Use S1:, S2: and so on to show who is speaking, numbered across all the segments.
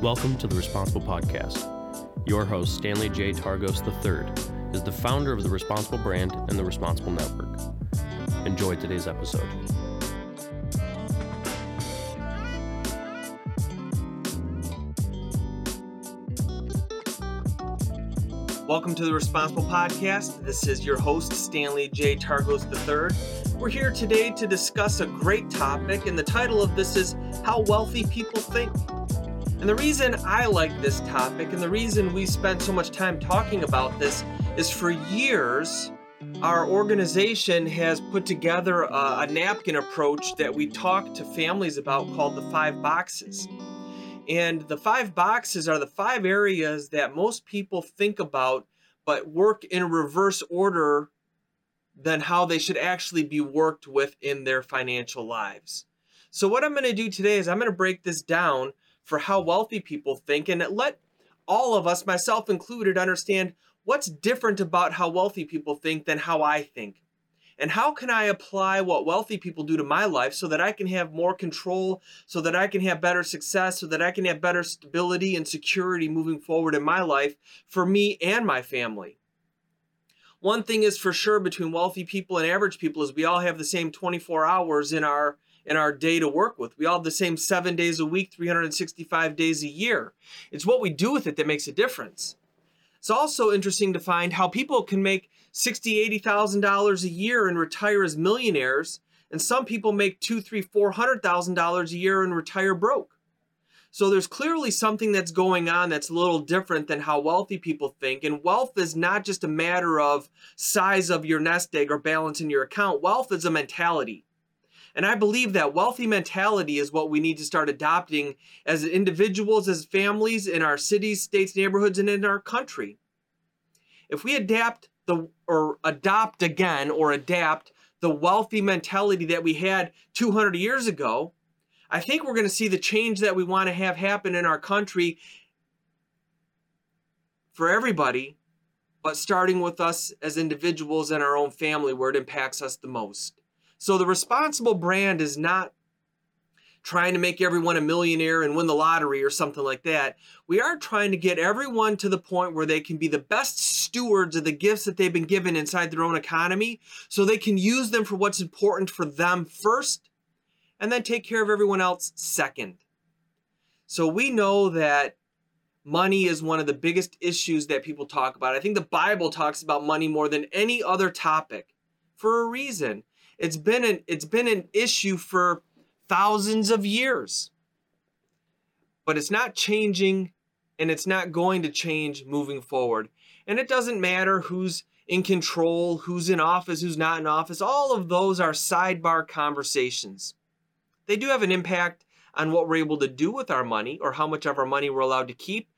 S1: Welcome to the Responsible Podcast. Your host, Stanley J. Targos III, is the founder of the Responsible brand and the Responsible Network. Enjoy today's episode.
S2: Welcome to the Responsible Podcast. This is your host, Stanley J. Targos III. We're here today to discuss a great topic, and the title of this is How Wealthy People Think. And the reason I like this topic and the reason we spent so much time talking about this is for years, our organization has put together a, a napkin approach that we talk to families about called the five boxes. And the five boxes are the five areas that most people think about but work in reverse order than how they should actually be worked with in their financial lives. So, what I'm going to do today is I'm going to break this down for how wealthy people think and let all of us, myself included, understand what's different about how wealthy people think than how I think. And how can I apply what wealthy people do to my life so that I can have more control, so that I can have better success, so that I can have better stability and security moving forward in my life for me and my family? One thing is for sure between wealthy people and average people is we all have the same 24 hours in our in our day to work with. We all have the same 7 days a week, 365 days a year. It's what we do with it that makes a difference. It's also interesting to find how people can make sixty, eighty thousand dollars a year and retire as millionaires, and some people make two, three, four hundred thousand dollars a year and retire broke. So there's clearly something that's going on that's a little different than how wealthy people think. And wealth is not just a matter of size of your nest egg or balance in your account. Wealth is a mentality. And I believe that wealthy mentality is what we need to start adopting as individuals, as families, in our cities, states, neighborhoods, and in our country. If we adapt the or adopt again or adapt the wealthy mentality that we had 200 years ago, I think we're going to see the change that we want to have happen in our country for everybody, but starting with us as individuals and our own family where it impacts us the most. So the responsible brand is not trying to make everyone a millionaire and win the lottery or something like that. We are trying to get everyone to the point where they can be the best stewards of the gifts that they've been given inside their own economy so they can use them for what's important for them first and then take care of everyone else second. So we know that money is one of the biggest issues that people talk about. I think the Bible talks about money more than any other topic for a reason. It's been an it's been an issue for thousands of years. But it's not changing and it's not going to change moving forward. And it doesn't matter who's in control, who's in office, who's not in office. All of those are sidebar conversations. They do have an impact on what we're able to do with our money or how much of our money we're allowed to keep,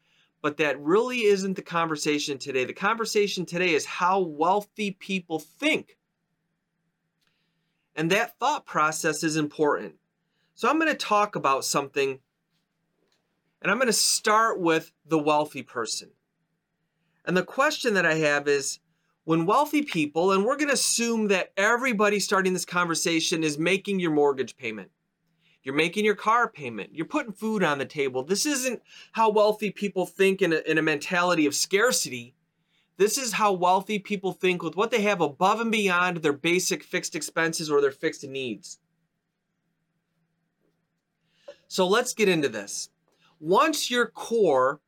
S2: but that really isn't the conversation today. The conversation today is how wealthy people think. And that thought process is important. So I'm going to talk about something, and I'm going to start with the wealthy person. And the question that I have is when wealthy people, and we're going to assume that everybody starting this conversation is making your mortgage payment, you're making your car payment, you're putting food on the table. This isn't how wealthy people think in a, in a mentality of scarcity. This is how wealthy people think with what they have above and beyond their basic fixed expenses or their fixed needs. So let's get into this. Once your core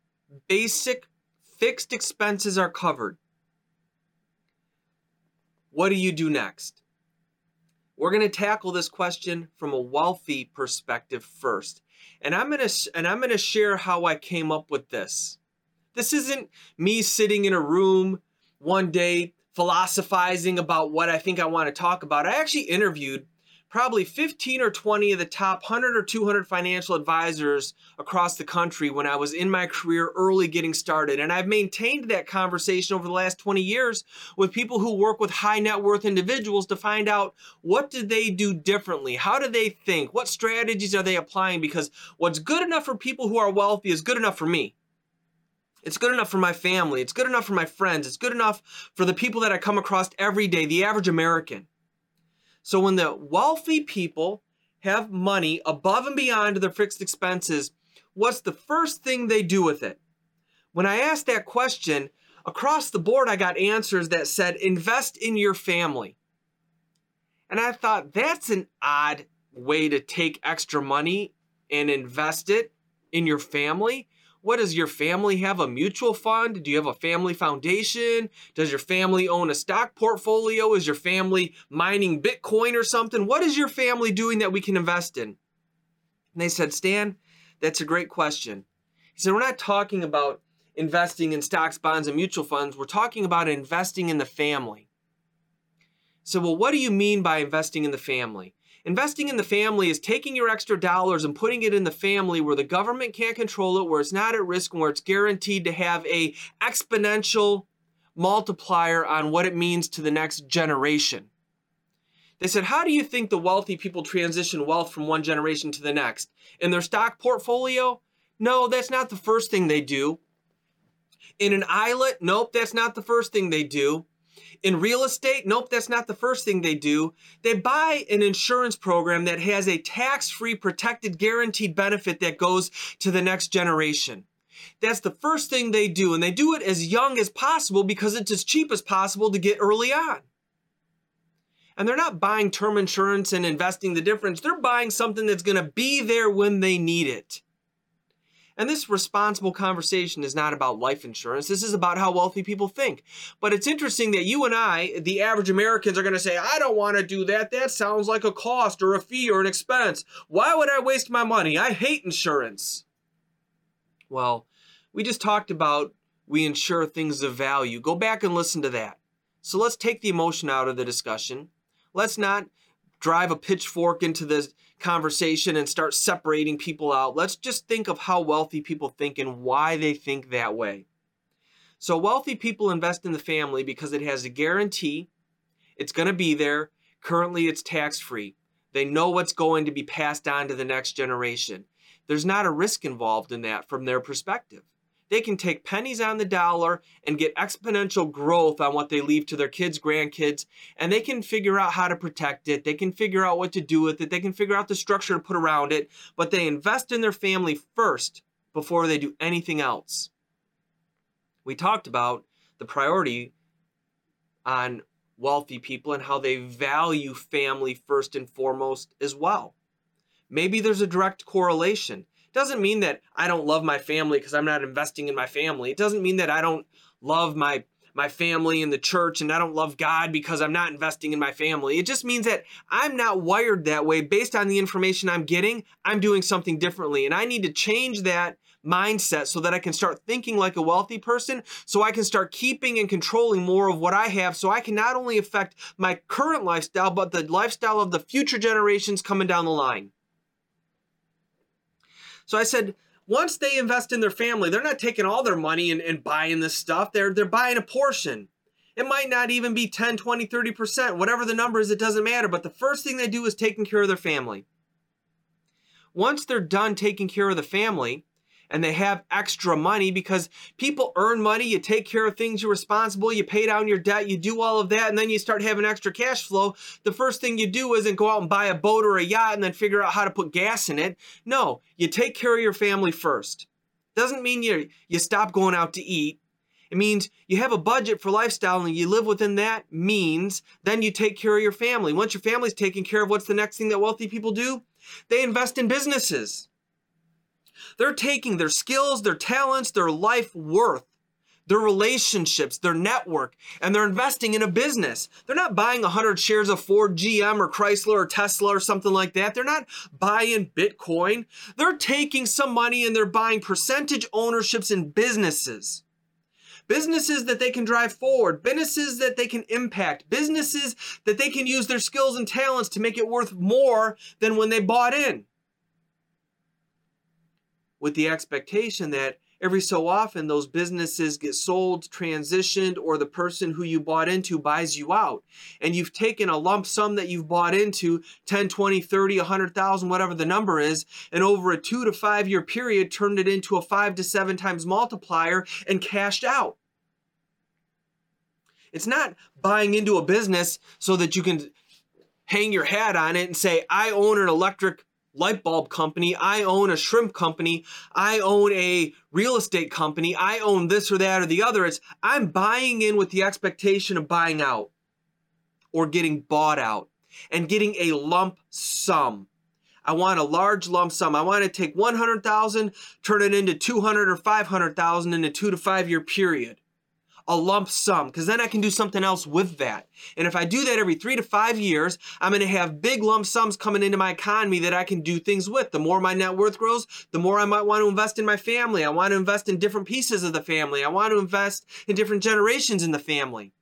S2: basic fixed expenses are covered, what do you do next? We're going to tackle this question from a wealthy perspective first. And I'm going to and I'm going to share how I came up with this. This isn't me sitting in a room one day philosophizing about what I think I want to talk about. I actually interviewed probably 15 or 20 of the top 100 or 200 financial advisors across the country when I was in my career early getting started. And I've maintained that conversation over the last 20 years with people who work with high net worth individuals to find out what do they do differently? How do they think? What strategies are they applying? Because what's good enough for people who are wealthy is good enough for me. It's good enough for my family. It's good enough for my friends. It's good enough for the people that I come across every day, the average American. So when the wealthy people have money above and beyond their fixed expenses, what's the first thing they do with it? When I asked that question, across the board, I got answers that said, invest in your family. And I thought that's an odd way to take extra money and invest it in your family. What does your family have? A mutual fund? Do you have a family foundation? Does your family own a stock portfolio? Is your family mining Bitcoin or something? What is your family doing that we can invest in? And they said, Stan, that's a great question. He said, We're not talking about investing in stocks, bonds, and mutual funds. We're talking about investing in the family. So, well, what do you mean by investing in the family? Investing in the family is taking your extra dollars and putting it in the family where the government can't control it, where it's not at risk, and where it's guaranteed to have a exponential multiplier on what it means to the next generation. They said, How do you think the wealthy people transition wealth from one generation to the next? In their stock portfolio? No, that's not the first thing they do. In an islet? Nope, that's not the first thing they do. In real estate? Nope, that's not the first thing they do. They buy an insurance program that has a tax free, protected, guaranteed benefit that goes to the next generation. That's the first thing they do, and they do it as young as possible because it's as cheap as possible to get early on. And they're not buying term insurance and investing the difference. They're buying something that's going to be there when they need it. And this responsible conversation is not about life insurance. This is about how wealthy people think. But it's interesting that you and I, the average Americans, are going to say, I don't want to do that. That sounds like a cost or a fee or an expense. Why would I waste my money? I hate insurance. Well, we just talked about we insure things of value. Go back and listen to that. So let's take the emotion out of the discussion. Let's not drive a pitchfork into the conversation and start separating people out. Let's just think of how wealthy people think and why they think that way. So, wealthy people invest in the family because it has a guarantee, it's going to be there. Currently, it's tax free. They know what's going to be passed on to the next generation. There's not a risk involved in that from their perspective they can take pennies on the dollar and get exponential growth on what they leave to their kids, grandkids, and they can figure out how to protect it. They can figure out what to do with it. They can figure out the structure to put around it, but they invest in their family first before they do anything else. We talked about the priority on wealthy people and how they value family first and foremost as well. Maybe there's a direct correlation. Doesn't mean that I don't love my family because I'm not investing in my family. It doesn't mean that I don't love my my family and the church and I don't love God because I'm not investing in my family. It just means that I'm not wired that way based on the information I'm getting. I'm doing something differently and I need to change that mindset so that I can start thinking like a wealthy person, so I can start keeping and controlling more of what I have, so I can not only affect my current lifestyle, but the lifestyle of the future generations coming down the line. So I said, once they invest in their family, they're not taking all their money and, and buying this stuff. They're, they're buying a portion. It might not even be 10, 20, 30%, whatever the number is, it doesn't matter. But the first thing they do is taking care of their family. Once they're done taking care of the family, and they have extra money because people earn money, you take care of things, you're responsible, you pay down your debt, you do all of that, and then you start having extra cash flow. The first thing you do isn't go out and buy a boat or a yacht and then figure out how to put gas in it. No, you take care of your family first. Doesn't mean you you stop going out to eat. It means you have a budget for lifestyle and you live within that means then you take care of your family. Once your family's taken care of, what's the next thing that wealthy people do? They invest in businesses. They're taking their skills, their talents, their life worth, their relationships, their network, and they're investing in a business. They're not buying 100 shares of Ford, GM, or Chrysler, or Tesla, or something like that. They're not buying Bitcoin. They're taking some money and they're buying percentage ownerships in businesses. Businesses that they can drive forward, businesses that they can impact, businesses that they can use their skills and talents to make it worth more than when they bought in with the expectation that every so often those businesses get sold, transitioned, or the person who you bought into buys you out. And you've taken a lump sum that you've bought into 10, 20, 30, 100,000, whatever the number is, and over a two to five year period turned it into a five to seven times multiplier and cashed out. It's not buying into a business so that you can hang your hat on it and say, I own an electric light bulb company. I own a shrimp company. I own a real estate company. I own this or that or the other. It's I'm buying in with the expectation of buying out or getting bought out and getting a lump sum. I want a large lump sum. I want to take 100,000, turn it into 200 or 500,000 in a 2 to 5 year period a lump sum because then I can do something else with that. And if I do that every three to five years, I'm going to have big lump sums coming into my economy that I can do things with. The more my net worth grows, the more I might want to invest in my family. I want to invest in different pieces of the family. I want to invest in different generations in the family.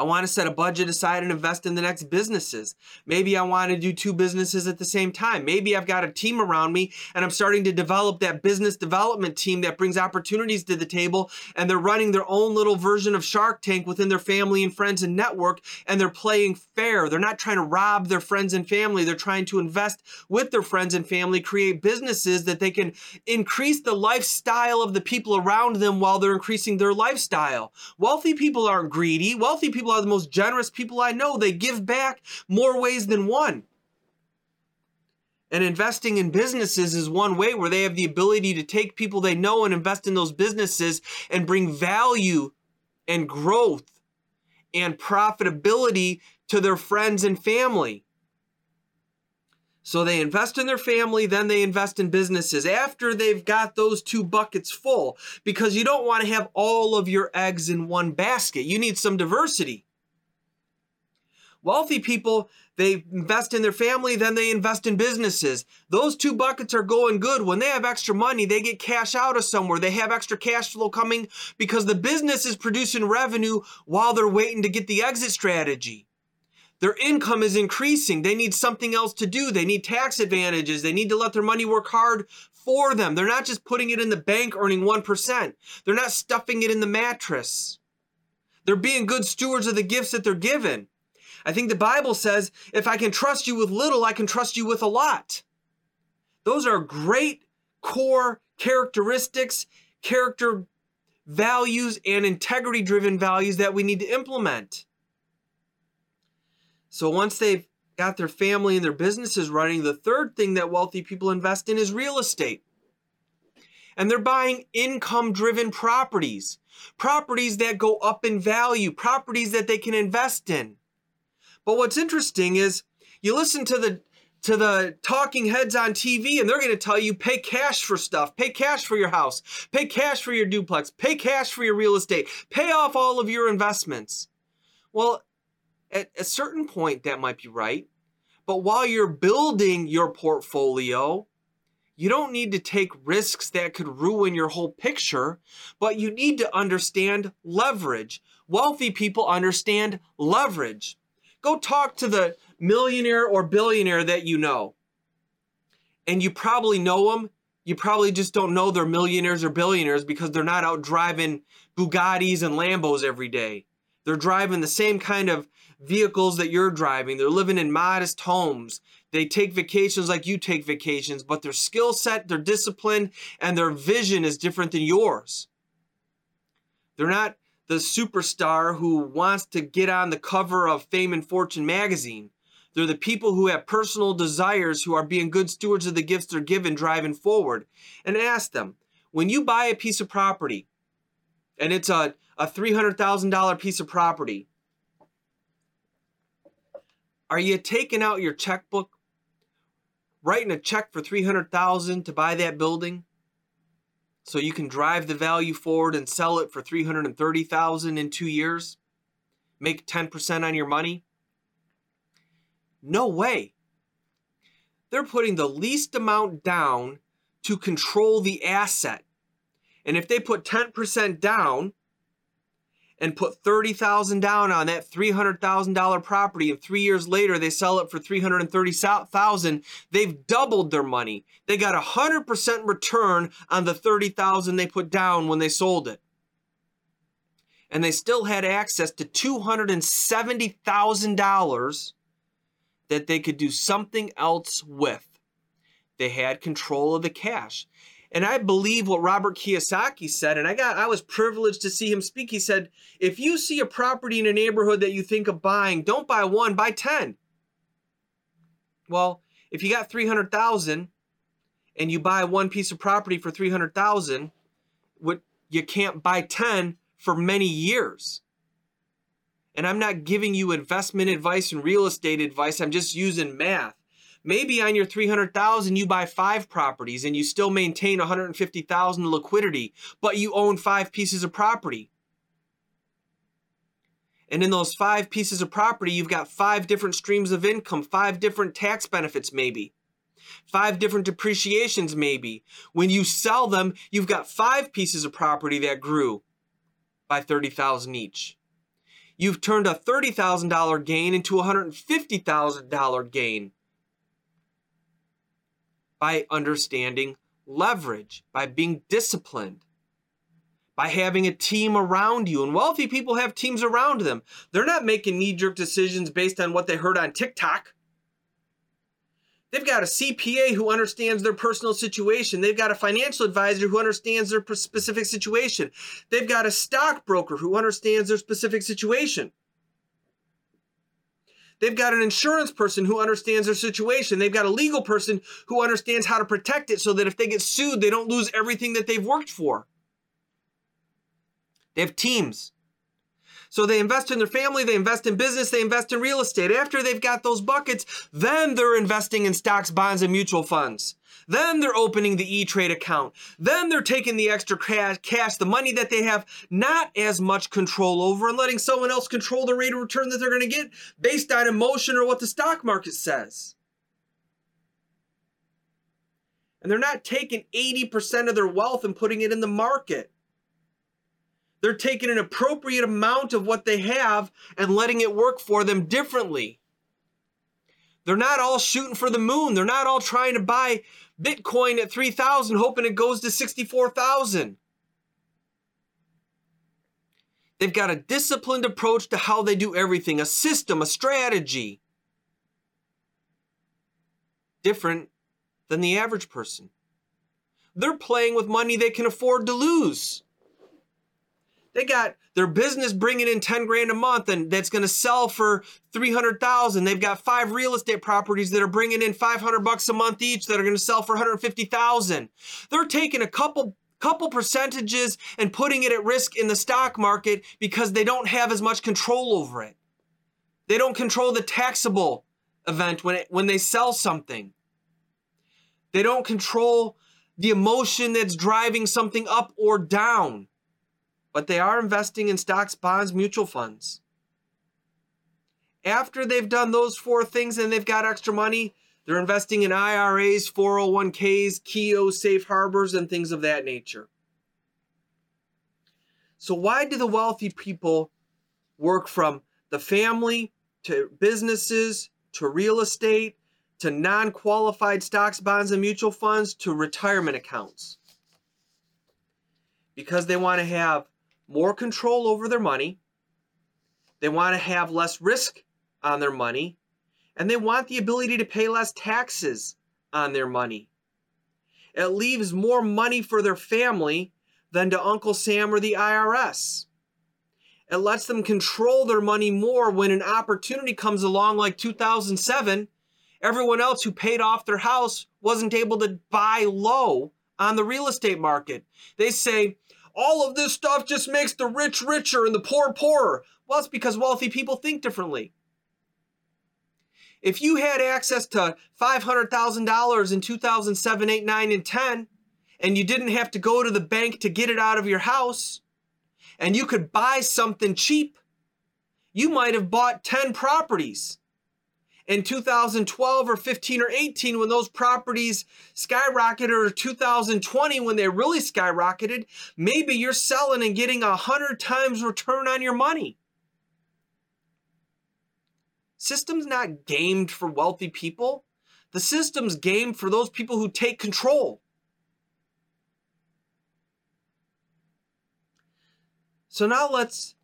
S2: I want to set a budget aside and invest in the next businesses. Maybe I want to do two businesses at the same time. Maybe I've got a team around me and I'm starting to develop that business development team that brings opportunities to the table and they're running their own little version of Shark Tank within their family and friends and network and they're playing fair. They're not trying to rob their friends and family. They're trying to invest with their friends and family, create businesses that they can increase the lifestyle of the people around them while they're increasing their lifestyle. Wealthy people aren't greedy. Wealthy people people are the most generous people I know. They give back more ways than one. And investing in businesses is one way where they have the ability to take people they know and invest in those businesses and bring value and growth and profitability to their friends and family. So they invest in their family, then they invest in businesses after they've got those two buckets full because you don't want to have all of your eggs in one basket. You need some diversity. Wealthy people, they invest in their family, then they invest in businesses. Those two buckets are going good. When they have extra money, they get cash out of somewhere. They have extra cash flow coming because the business is producing revenue while they're waiting to get the exit strategy. Their income is increasing. They need something else to do. They need tax advantages. They need to let their money work hard for them. They're not just putting it in the bank earning 1%. They're not stuffing it in the mattress. They're being good stewards of the gifts that they're given. I think the Bible says, if I can trust you with little, I can trust you with a lot. Those are great core characteristics, character values, and integrity driven values that we need to implement. So once they've got their family and their businesses running, the third thing that wealthy people invest in is real estate. And they're buying income driven properties, properties that go up in value, properties that they can invest in. But what's interesting is you listen to the to the talking heads on TV and they're going to tell you pay cash for stuff, pay cash for your house, pay cash for your duplex, pay cash for your real estate, pay off all of your investments. Well, at a certain point, that might be right. But while you're building your portfolio, you don't need to take risks that could ruin your whole picture, but you need to understand leverage. Wealthy people understand leverage. Go talk to the millionaire or billionaire that you know. And you probably know them. You probably just don't know they're millionaires or billionaires because they're not out driving Bugattis and Lambos every day. They're driving the same kind of vehicles that you're driving. They're living in modest homes. They take vacations like you take vacations, but their skill set, their discipline, and their vision is different than yours. They're not the superstar who wants to get on the cover of Fame and Fortune magazine. They're the people who have personal desires, who are being good stewards of the gifts they're given, driving forward. And ask them when you buy a piece of property, and it's a, a $300,000 piece of property, are you taking out your checkbook, writing a check for 300,000 to buy that building? So you can drive the value forward and sell it for 330,000 in 2 years? Make 10% on your money? No way. They're putting the least amount down to control the asset. And if they put 10% down, and put 30,000 down on that $300,000 property and 3 years later they sell it for 330,000, they've doubled their money. They got a 100% return on the 30,000 they put down when they sold it. And they still had access to $270,000 that they could do something else with. They had control of the cash. And I believe what Robert Kiyosaki said, and I got I was privileged to see him speak. He said, if you see a property in a neighborhood that you think of buying, don't buy one, buy 10. Well, If you got 300,000 and you buy one piece of property for 300,000, what you can't buy 10 for many years. And I'm not giving you investment advice and real estate advice. I'm just using math. Maybe on your 300,000 you buy 5 properties and you still maintain 150,000 liquidity, but you own 5 pieces of property. And in those 5 pieces of property, you've got 5 different streams of income, 5 different tax benefits maybe. 5 different depreciations maybe. When you sell them, you've got 5 pieces of property that grew by 30,000 each. You've turned a $30,000 gain into a $150,000 gain by understanding leverage, by being disciplined, by having a team around you. And wealthy people have teams around them. They're not making knee jerk decisions based on what they heard on TikTok. They've got a CPA who understands their personal situation. They've got a financial advisor who understands their specific situation. They've got a stockbroker who understands their specific situation. They've got an insurance person who understands their situation. They've got a legal person who understands how to protect it so that if they get sued, they don't lose everything that they've worked for. They have teams. So they invest in their family, they invest in business, they invest in real estate. After they've got those buckets, then they're investing in stocks, bonds, and mutual funds. Then they're opening the E Trade account. Then they're taking the extra cash, the money that they have not as much control over, and letting someone else control the rate of return that they're going to get based on emotion or what the stock market says. And they're not taking 80% of their wealth and putting it in the market. They're taking an appropriate amount of what they have and letting it work for them differently. They're not all shooting for the moon. They're not all trying to buy Bitcoin at 3,000 hoping it goes to 64,000. They've got a disciplined approach to how they do everything, a system, a strategy. Different than the average person. They're playing with money they can afford to lose. They got their business bringing in 10 grand a month and that's going to sell for 300,000. They've got five real estate properties that are bringing in 500 bucks a month each that are going to sell for 150,000. They're taking a couple couple percentages and putting it at risk in the stock market because they don't have as much control over it. They don't control the taxable event when it, when they sell something. They don't control the emotion that's driving something up or down but they are investing in stocks, bonds, mutual funds. After they've done those four things and they've got extra money, they're investing in IRAs, 401ks, Keogh, safe harbors, and things of that nature. So, why do the wealthy people work from the family to businesses to real estate to non qualified stocks, bonds, and mutual funds to retirement accounts? Because they want to have more control over their money. They want to have less risk on their money. And they want the ability to pay less taxes on their money. It leaves more money for their family than to Uncle Sam or the IRS. It lets them control their money more when an opportunity comes along, like 2007. Everyone else who paid off their house wasn't able to buy low on the real estate market. They say, all of this stuff just makes the rich richer and the poor poorer. Well, it's because wealthy people think differently. If you had access to $500,000 in 2007, 8, 9, and 10, and you didn't have to go to the bank to get it out of your house, and you could buy something cheap, you might have bought 10 properties in 2012 or 15 or 18 when those properties skyrocketed or 2020 when they really skyrocketed, maybe you're selling and getting a hundred times return on your money. System's not gamed for wealthy people. The system's gamed for those people who take control. So now let's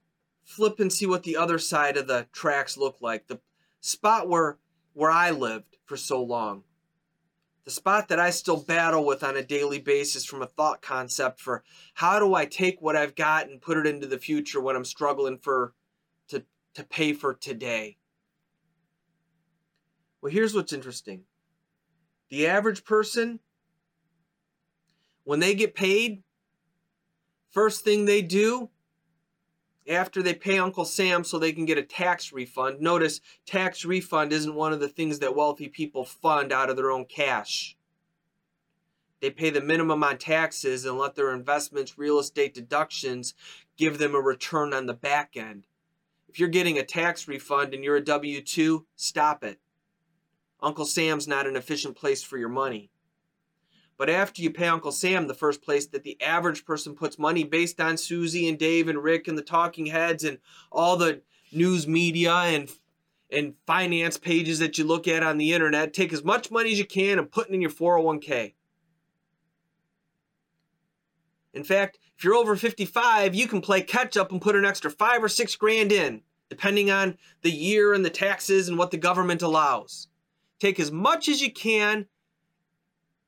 S2: flip and see what the other side of the tracks look like. The spot where where I lived for so long. The spot that I still battle with on a daily basis from a thought concept for how do I take what I've got and put it into the future when I'm struggling for to to pay for today. Well, here's what's interesting. The average person, when they get paid, first thing they do after they pay Uncle Sam so they can get a tax refund. Notice tax refund isn't one of the things that wealthy people fund out of their own cash. They pay the minimum on taxes and let their investments, real estate deductions give them a return on the back end. If you're getting a tax refund and you're a W 2, stop it. Uncle Sam's not an efficient place for your money. But after you pay Uncle Sam, the first place that the average person puts money based on Suze and Dave and Rick and the talking heads and all the news media and and finance pages that you look at on the internet, take as much money as you can and put it in your 401k. In fact, if you're over 55, you can play catch up and put an extra five or six grand in, depending on the year and the taxes and what the government allows. Take as much as you can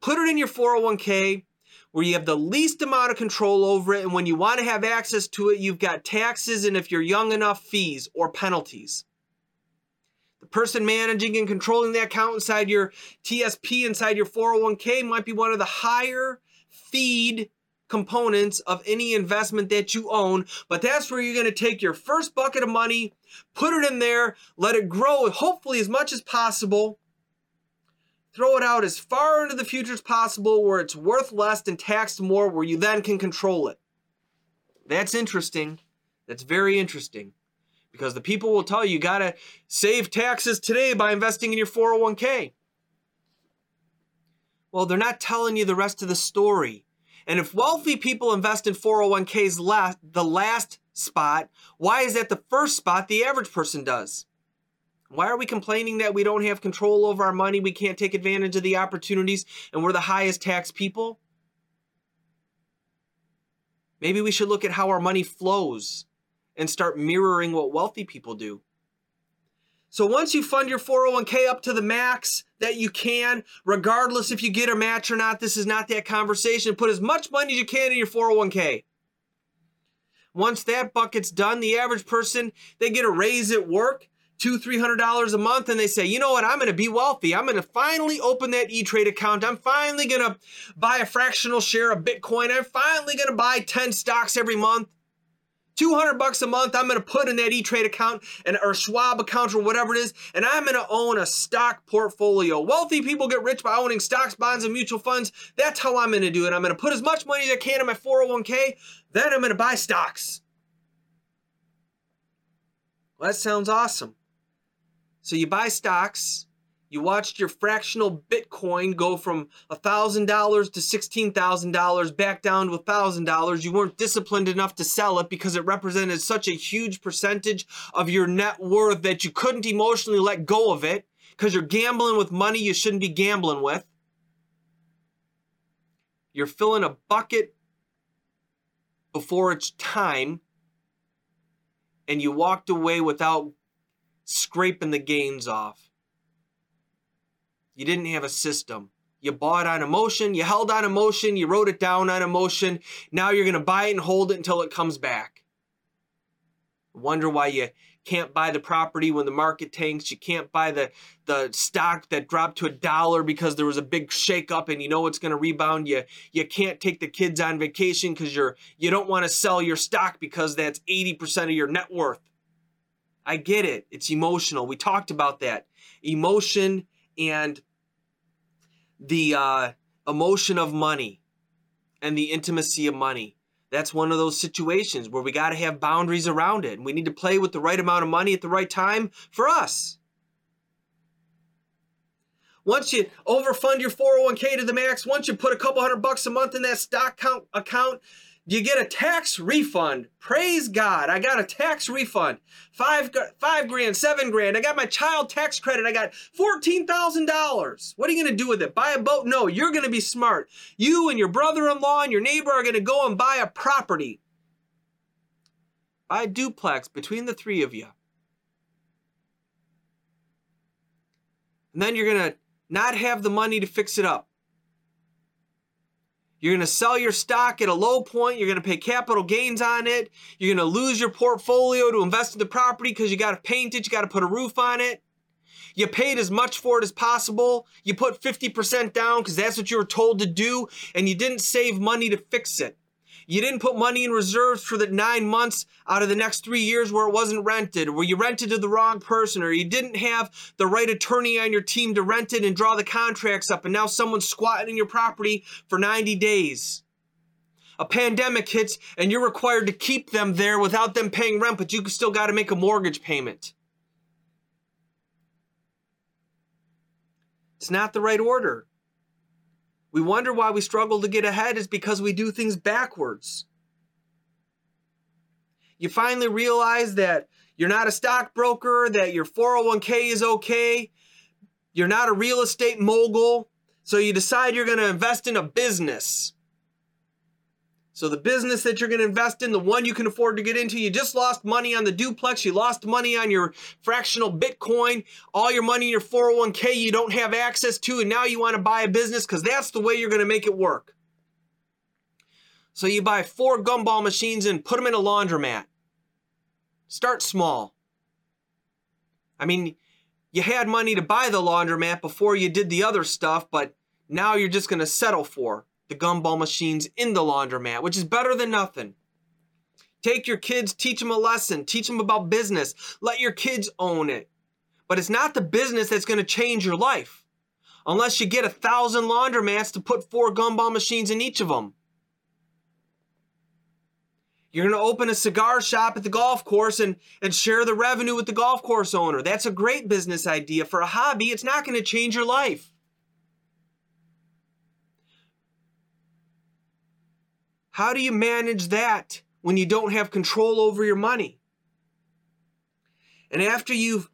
S2: Put it in your 401k where you have the least amount of control over it. And when you want to have access to it, you've got taxes and if you're young enough, fees or penalties. The person managing and controlling the account inside your TSP, inside your 401k, might be one of the higher feed components of any investment that you own. But that's where you're going to take your first bucket of money, put it in there, let it grow, hopefully, as much as possible throw it out as far into the future as possible where it's worth less and taxed more, where you then can control it. That's interesting. That's very interesting. Because the people will tell you you got to save taxes today by investing in your 401k. Well, they're not telling you the rest of the story. And if wealthy people invest in 401ks last, the last spot, why is that the first spot the average person does? Why are we complaining that we don't have control over our money, we can't take advantage of the opportunities, and we're the highest tax people? Maybe we should look at how our money flows and start mirroring what wealthy people do. So once you fund your 401k up to the max that you can, regardless if you get a match or not, this is not that conversation. Put as much money as you can in your 401k. Once that bucket's done, the average person, they get a raise at work two, three hundred dollars a month, and they say, you know what, I'm gonna be wealthy. I'm gonna finally open that E-Trade account. I'm finally gonna buy a fractional share of Bitcoin. I'm finally gonna buy 10 stocks every month. 200 bucks a month I'm going to put in that E-Trade account and or Schwab account or whatever it is and I'm going to own a stock portfolio. Wealthy people get rich by owning stocks, bonds and mutual funds. That's how I'm going to do it. I'm going to put as much money as I can in my 401k, then I'm going to buy stocks. Well, that sounds awesome. So you buy stocks, you watched your fractional Bitcoin go from $1,000 to $16,000 back down to $1,000. You weren't disciplined enough to sell it because it represented such a huge percentage of your net worth that you couldn't emotionally let go of it because you're gambling with money you shouldn't be gambling with. You're filling a bucket before it's time and you walked away without scraping the gains off. You didn't have a system. You bought on emotion, you held on emotion, you wrote it down on emotion. Now you're going to buy it and hold it until it comes back. Wonder why you can't buy the property when the market tanks. You can't buy the, the stock that dropped to a dollar because there was a big shakeup and you know it's going to rebound. You you can't take the kids on vacation because you're you don't want to sell your stock because that's 80% of your net worth. I get it. It's emotional. We talked about that. Emotion and the uh, emotion of money and the intimacy of money. That's one of those situations where we got to have boundaries around it. And we need to play with the right amount of money at the right time for us. Once you overfund your 401k to the max, once you put a couple hundred bucks a month in that stock count account, you get a tax refund. Praise God. I got a tax refund. Five, five grand, seven grand. I got my child tax credit. I got $14,000. What are you going to do with it? Buy a boat? No, you're going to be smart. You and your brother in law and your neighbor are going to go and buy a property. Buy a duplex between the three of you. And then you're going to not have the money to fix it up. You're going to sell your stock at a low point. You're going to pay capital gains on it. You're going to lose your portfolio to invest in the property because you got to paint it. You got to put a roof on it. You paid as much for it as possible. You put 50% down because that's what you were told to do, and you didn't save money to fix it. You didn't put money in reserves for the nine months out of the next three years where it wasn't rented, where you rented to the wrong person, or you didn't have the right attorney on your team to rent it and draw the contracts up, and now someone's squatting in your property for 90 days. A pandemic hits and you're required to keep them there without them paying rent, but you still got to make a mortgage payment. It's not the right order. We wonder why we struggle to get ahead is because we do things backwards. You finally realize that you're not a stockbroker, that your 401k is okay, you're not a real estate mogul, so you decide you're going to invest in a business. So the business that you're going to invest in, the one you can afford to get into, you just lost money on the duplex, you lost money on your fractional Bitcoin, all your money in your 401k you don't have access to, and now you want to buy a business because that's the way you're going to make it work. So you buy four gumball machines and put them in a laundromat. Start small. I mean, you had money to buy the laundromat before you did the other stuff, but now you're just going to settle for the gumball machines in the laundromat, which is better than nothing. Take your kids, teach them a lesson, teach them about business, let your kids own it. But it's not the business that's going to change your life unless you get a thousand laundromats to put four gumball machines in each of them. You're going to open a cigar shop at the golf course and, and share the revenue with the golf course owner. That's a great business idea. For a hobby, it's not going to change your life. How do you manage that when you don't have control over your money? And after you've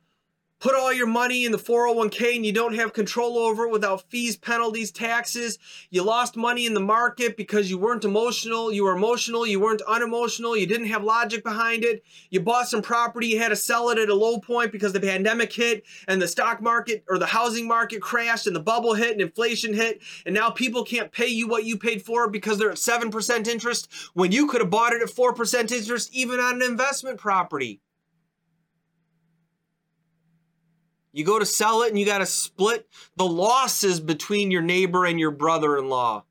S2: put all your money in the 401k and you don't have control over it without fees, penalties, taxes. You lost money in the market because you weren't emotional. You were emotional. You weren't unemotional. You didn't have logic behind it. You bought some property. You had to sell it at a low point because the pandemic hit and the stock market or the housing market crashed and the bubble hit and inflation hit. And now people can't pay you what you paid for because they're at 7% interest when you could have bought it at 4% interest even on an investment property. You go to sell it and you got to split the losses between your neighbor and your brother in law.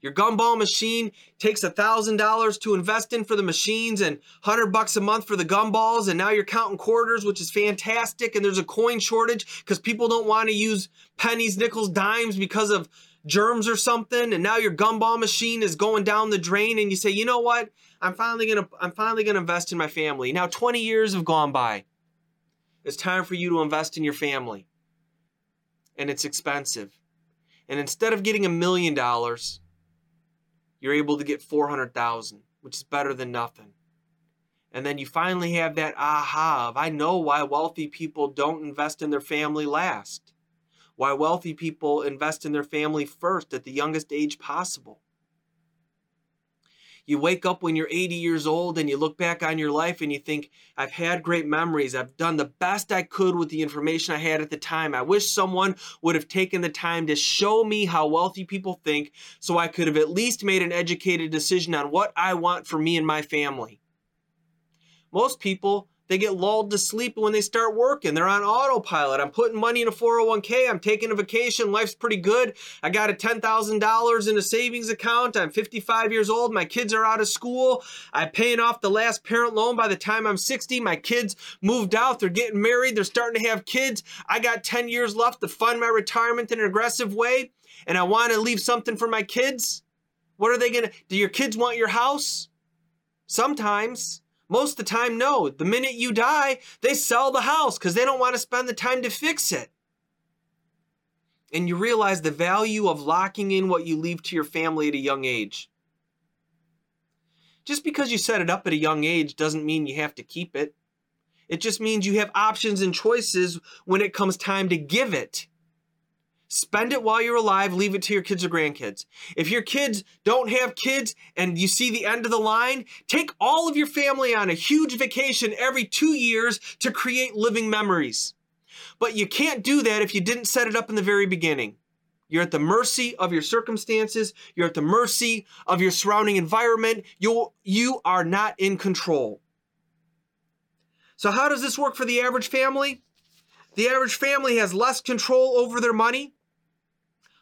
S2: Your gumball machine takes a thousand dollars to invest in for the machines and hundred bucks a month for the gumballs, and now you're counting quarters, which is fantastic. And there's a coin shortage because people don't want to use pennies, nickels, dimes because of germs or something. And now your gumball machine is going down the drain, and you say, you know what? I'm finally gonna I'm finally gonna invest in my family. Now 20 years have gone by. It's time for you to invest in your family. And it's expensive. And instead of getting a million dollars, you're able to get 400,000, which is better than nothing. And then you finally have that aha of I know why wealthy people don't invest in their family last. Why wealthy people invest in their family first at the youngest age possible. You wake up when you're 80 years old and you look back on your life and you think, I've had great memories. I've done the best I could with the information I had at the time. I wish someone would have taken the time to show me how wealthy people think so I could have at least made an educated decision on what I want for me and my family. Most people they get lulled to sleep when they start working. They're on autopilot. I'm putting money in a 401k. I'm taking a vacation. Life's pretty good. I got a $10,000 in a savings account. I'm 55 years old. My kids are out of school. I'm paying off the last parent loan by the time I'm 60. My kids moved out. They're getting married. They're starting to have kids. I got 10 years left to fund my retirement in an aggressive way. And I want to leave something for my kids. What are they going to do? Your kids want your house? Sometimes. Most of the time, no. The minute you die, they sell the house because they don't want to spend the time to fix it. And you realize the value of locking in what you leave to your family at a young age. Just because you set it up at a young age doesn't mean you have to keep it. It just means you have options and choices when it comes time to give it. Spend it while you're alive, leave it to your kids or grandkids. If your kids don't have kids and you see the end of the line, take all of your family on a huge vacation every two years to create living memories. But you can't do that if you didn't set it up in the very beginning. You're at the mercy of your circumstances. You're at the mercy of your surrounding environment. You, you are not in control. So, how does this work for the average family? The average family has less control over their money,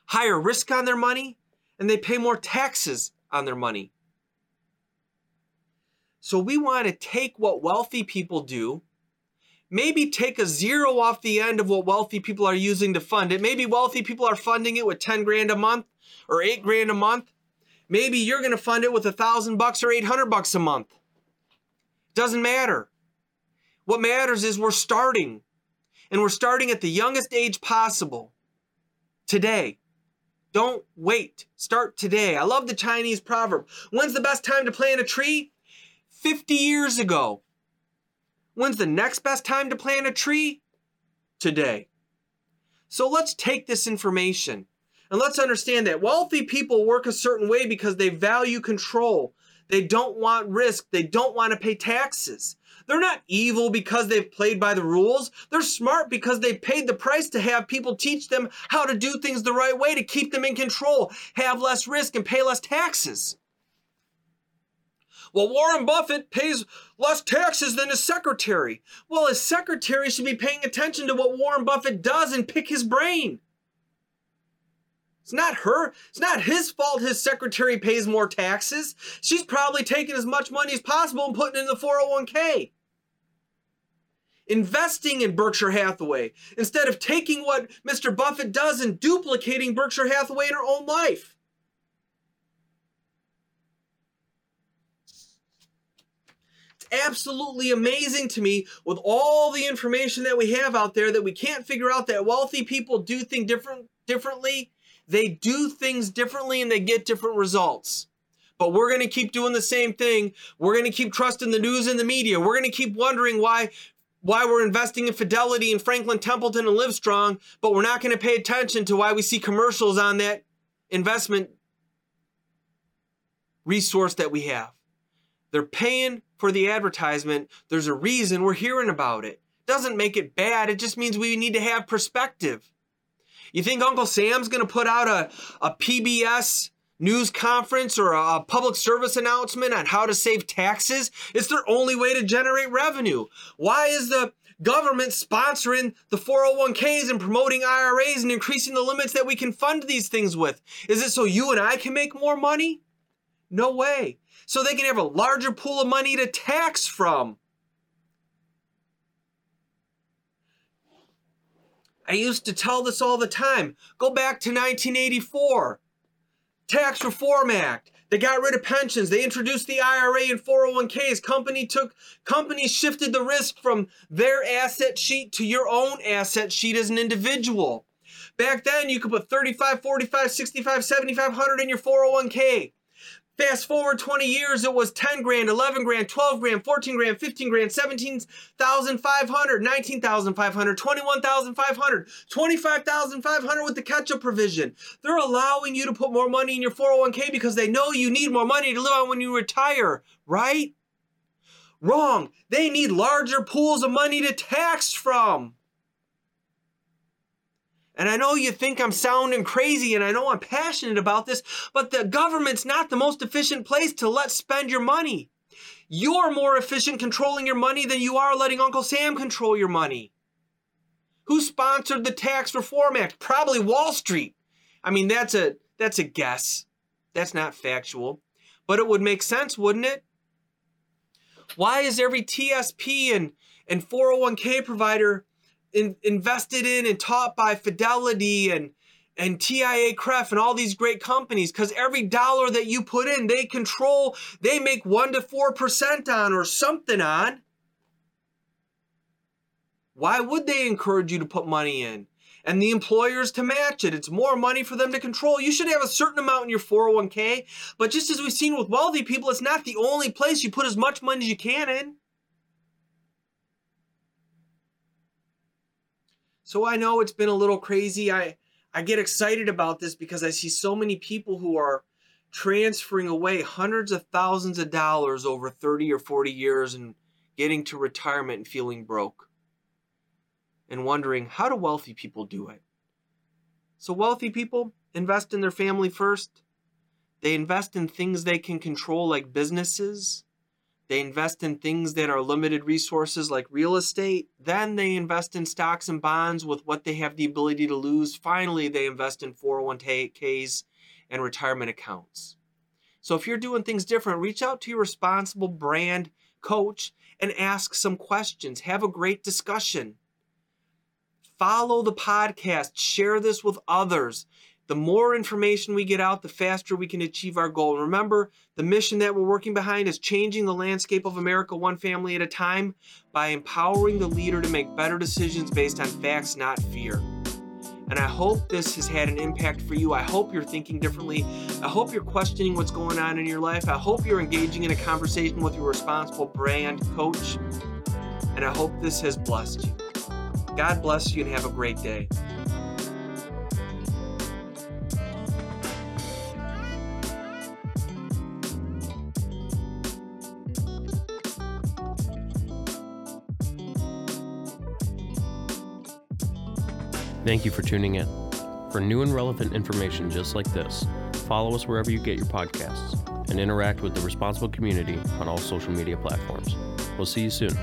S2: higher risk on their money, and they pay more taxes on their money. So, we want to take what wealthy people do maybe take a zero off the end of what wealthy people are using to fund it. Maybe wealthy people are funding it with 10 grand a month or 8 grand a month. Maybe you're going to fund it with a thousand bucks or 800 bucks a month. Doesn't matter. What matters is we're starting and we're starting at the youngest age possible today. Don't wait. Start today. I love the Chinese proverb. When's the best time to plant a tree? 50 years ago. When's the next best time to plant a tree? Today. So let's take this information and let's understand that wealthy people work a certain way because they value control. They don't want risk. They don't want to pay taxes. They're not evil because they've played by the rules. They're smart because they've paid the price to have people teach them how to do things the right way to keep them in control, have less risk, and pay less taxes. Well, Warren Buffett pays less taxes than his secretary. Well, his secretary should be paying attention to what Warren Buffett does and pick his brain. It's not her. It's not his fault his secretary pays more taxes. She's probably taking as much money as possible and putting it in the 401k. Investing in Berkshire Hathaway instead of taking what Mr. Buffett does and duplicating Berkshire Hathaway in her own life. It's absolutely amazing to me with all the information that we have out there that we can't figure out that wealthy people do things different differently. They do things differently and they get different results. But we're going to keep doing the same thing. We're going to keep trusting the news and the media. We're going to keep wondering why why we're investing in Fidelity and Franklin Templeton and Livestrong, but we're not going to pay attention to why we see commercials on that investment resource that we have. They're paying for the advertisement. There's a reason we're hearing about it. Doesn't make it bad. It just means we need to have perspective. You think Uncle Sam's going to put out a, a PBS news conference or a public service announcement on how to save taxes? It's their only way to generate revenue. Why is the government sponsoring the 401ks and promoting IRAs and increasing the limits that we can fund these things with? Is it so you and I can make more money? No way so they can have a larger pool of money to tax from. I used to tell this all the time. Go back to 1984. Tax Reform Act. They got rid of pensions. They introduced the IRA and 401ks. Company took companies shifted the risk from their asset sheet to your own asset sheet as an individual. Back then you could put 35, 45, 65, 7500 in your 401k. Fast forward 20 years, it was 10 grand, 11 grand, 12 grand, 14 grand, 15 grand, 17,500, 19,500, 21,500, 25,500 with the catch up provision. They're allowing you to put more money in your 401k because they know you need more money to live on when you retire, right? Wrong. They need larger pools of money to tax from. And I know you think I'm sounding crazy and I know I'm passionate about this, but the government's not the most efficient place to let spend your money. You're more efficient controlling your money than you are letting Uncle Sam control your money. Who sponsored the Tax Reform Act? Probably Wall Street. I mean, that's a that's a guess. That's not factual. But it would make sense, wouldn't it? Why is every TSP and, and 401k provider in, invested in and taught by Fidelity and and TIAA-CREF and all these great companies because every dollar that you put in, they control, they make 1% to 4% on or something on. Why would they encourage you to put money in? And the employers to match it. It's more money for them to control. You should have a certain amount in your 401k. But just as we've seen with wealthy people, it's not the only place you put as much money as you can in. So I know it's been a little crazy. I I get excited about this because I see so many people who are transferring away hundreds of thousands of dollars over 30 or 40 years and getting to retirement and feeling broke. And wondering how do wealthy people do it? So wealthy people invest in their family first. They invest in things they can control like businesses. They invest in things that are limited resources like real estate. Then they invest in stocks and bonds with what they have the ability to lose. Finally, they invest in 401ks and retirement accounts. So if you're doing things different, reach out to your responsible brand coach and ask some questions. Have a great discussion. Follow the podcast, share this with others. The more information we get out, the faster we can achieve our goal. Remember, the mission that we're working behind is changing the landscape of America one family at a time by empowering the leader to make better decisions based on facts, not fear. And I hope this has had an impact for you. I hope you're thinking differently. I hope you're questioning what's going on in your life. I hope you're engaging in a conversation with your responsible brand coach. And I hope this has blessed you. God bless you and have a great day.
S1: Thank you for tuning in. For new and relevant information just like this, follow us wherever you get your podcasts and interact with the responsible community on all social media platforms. We'll see you soon.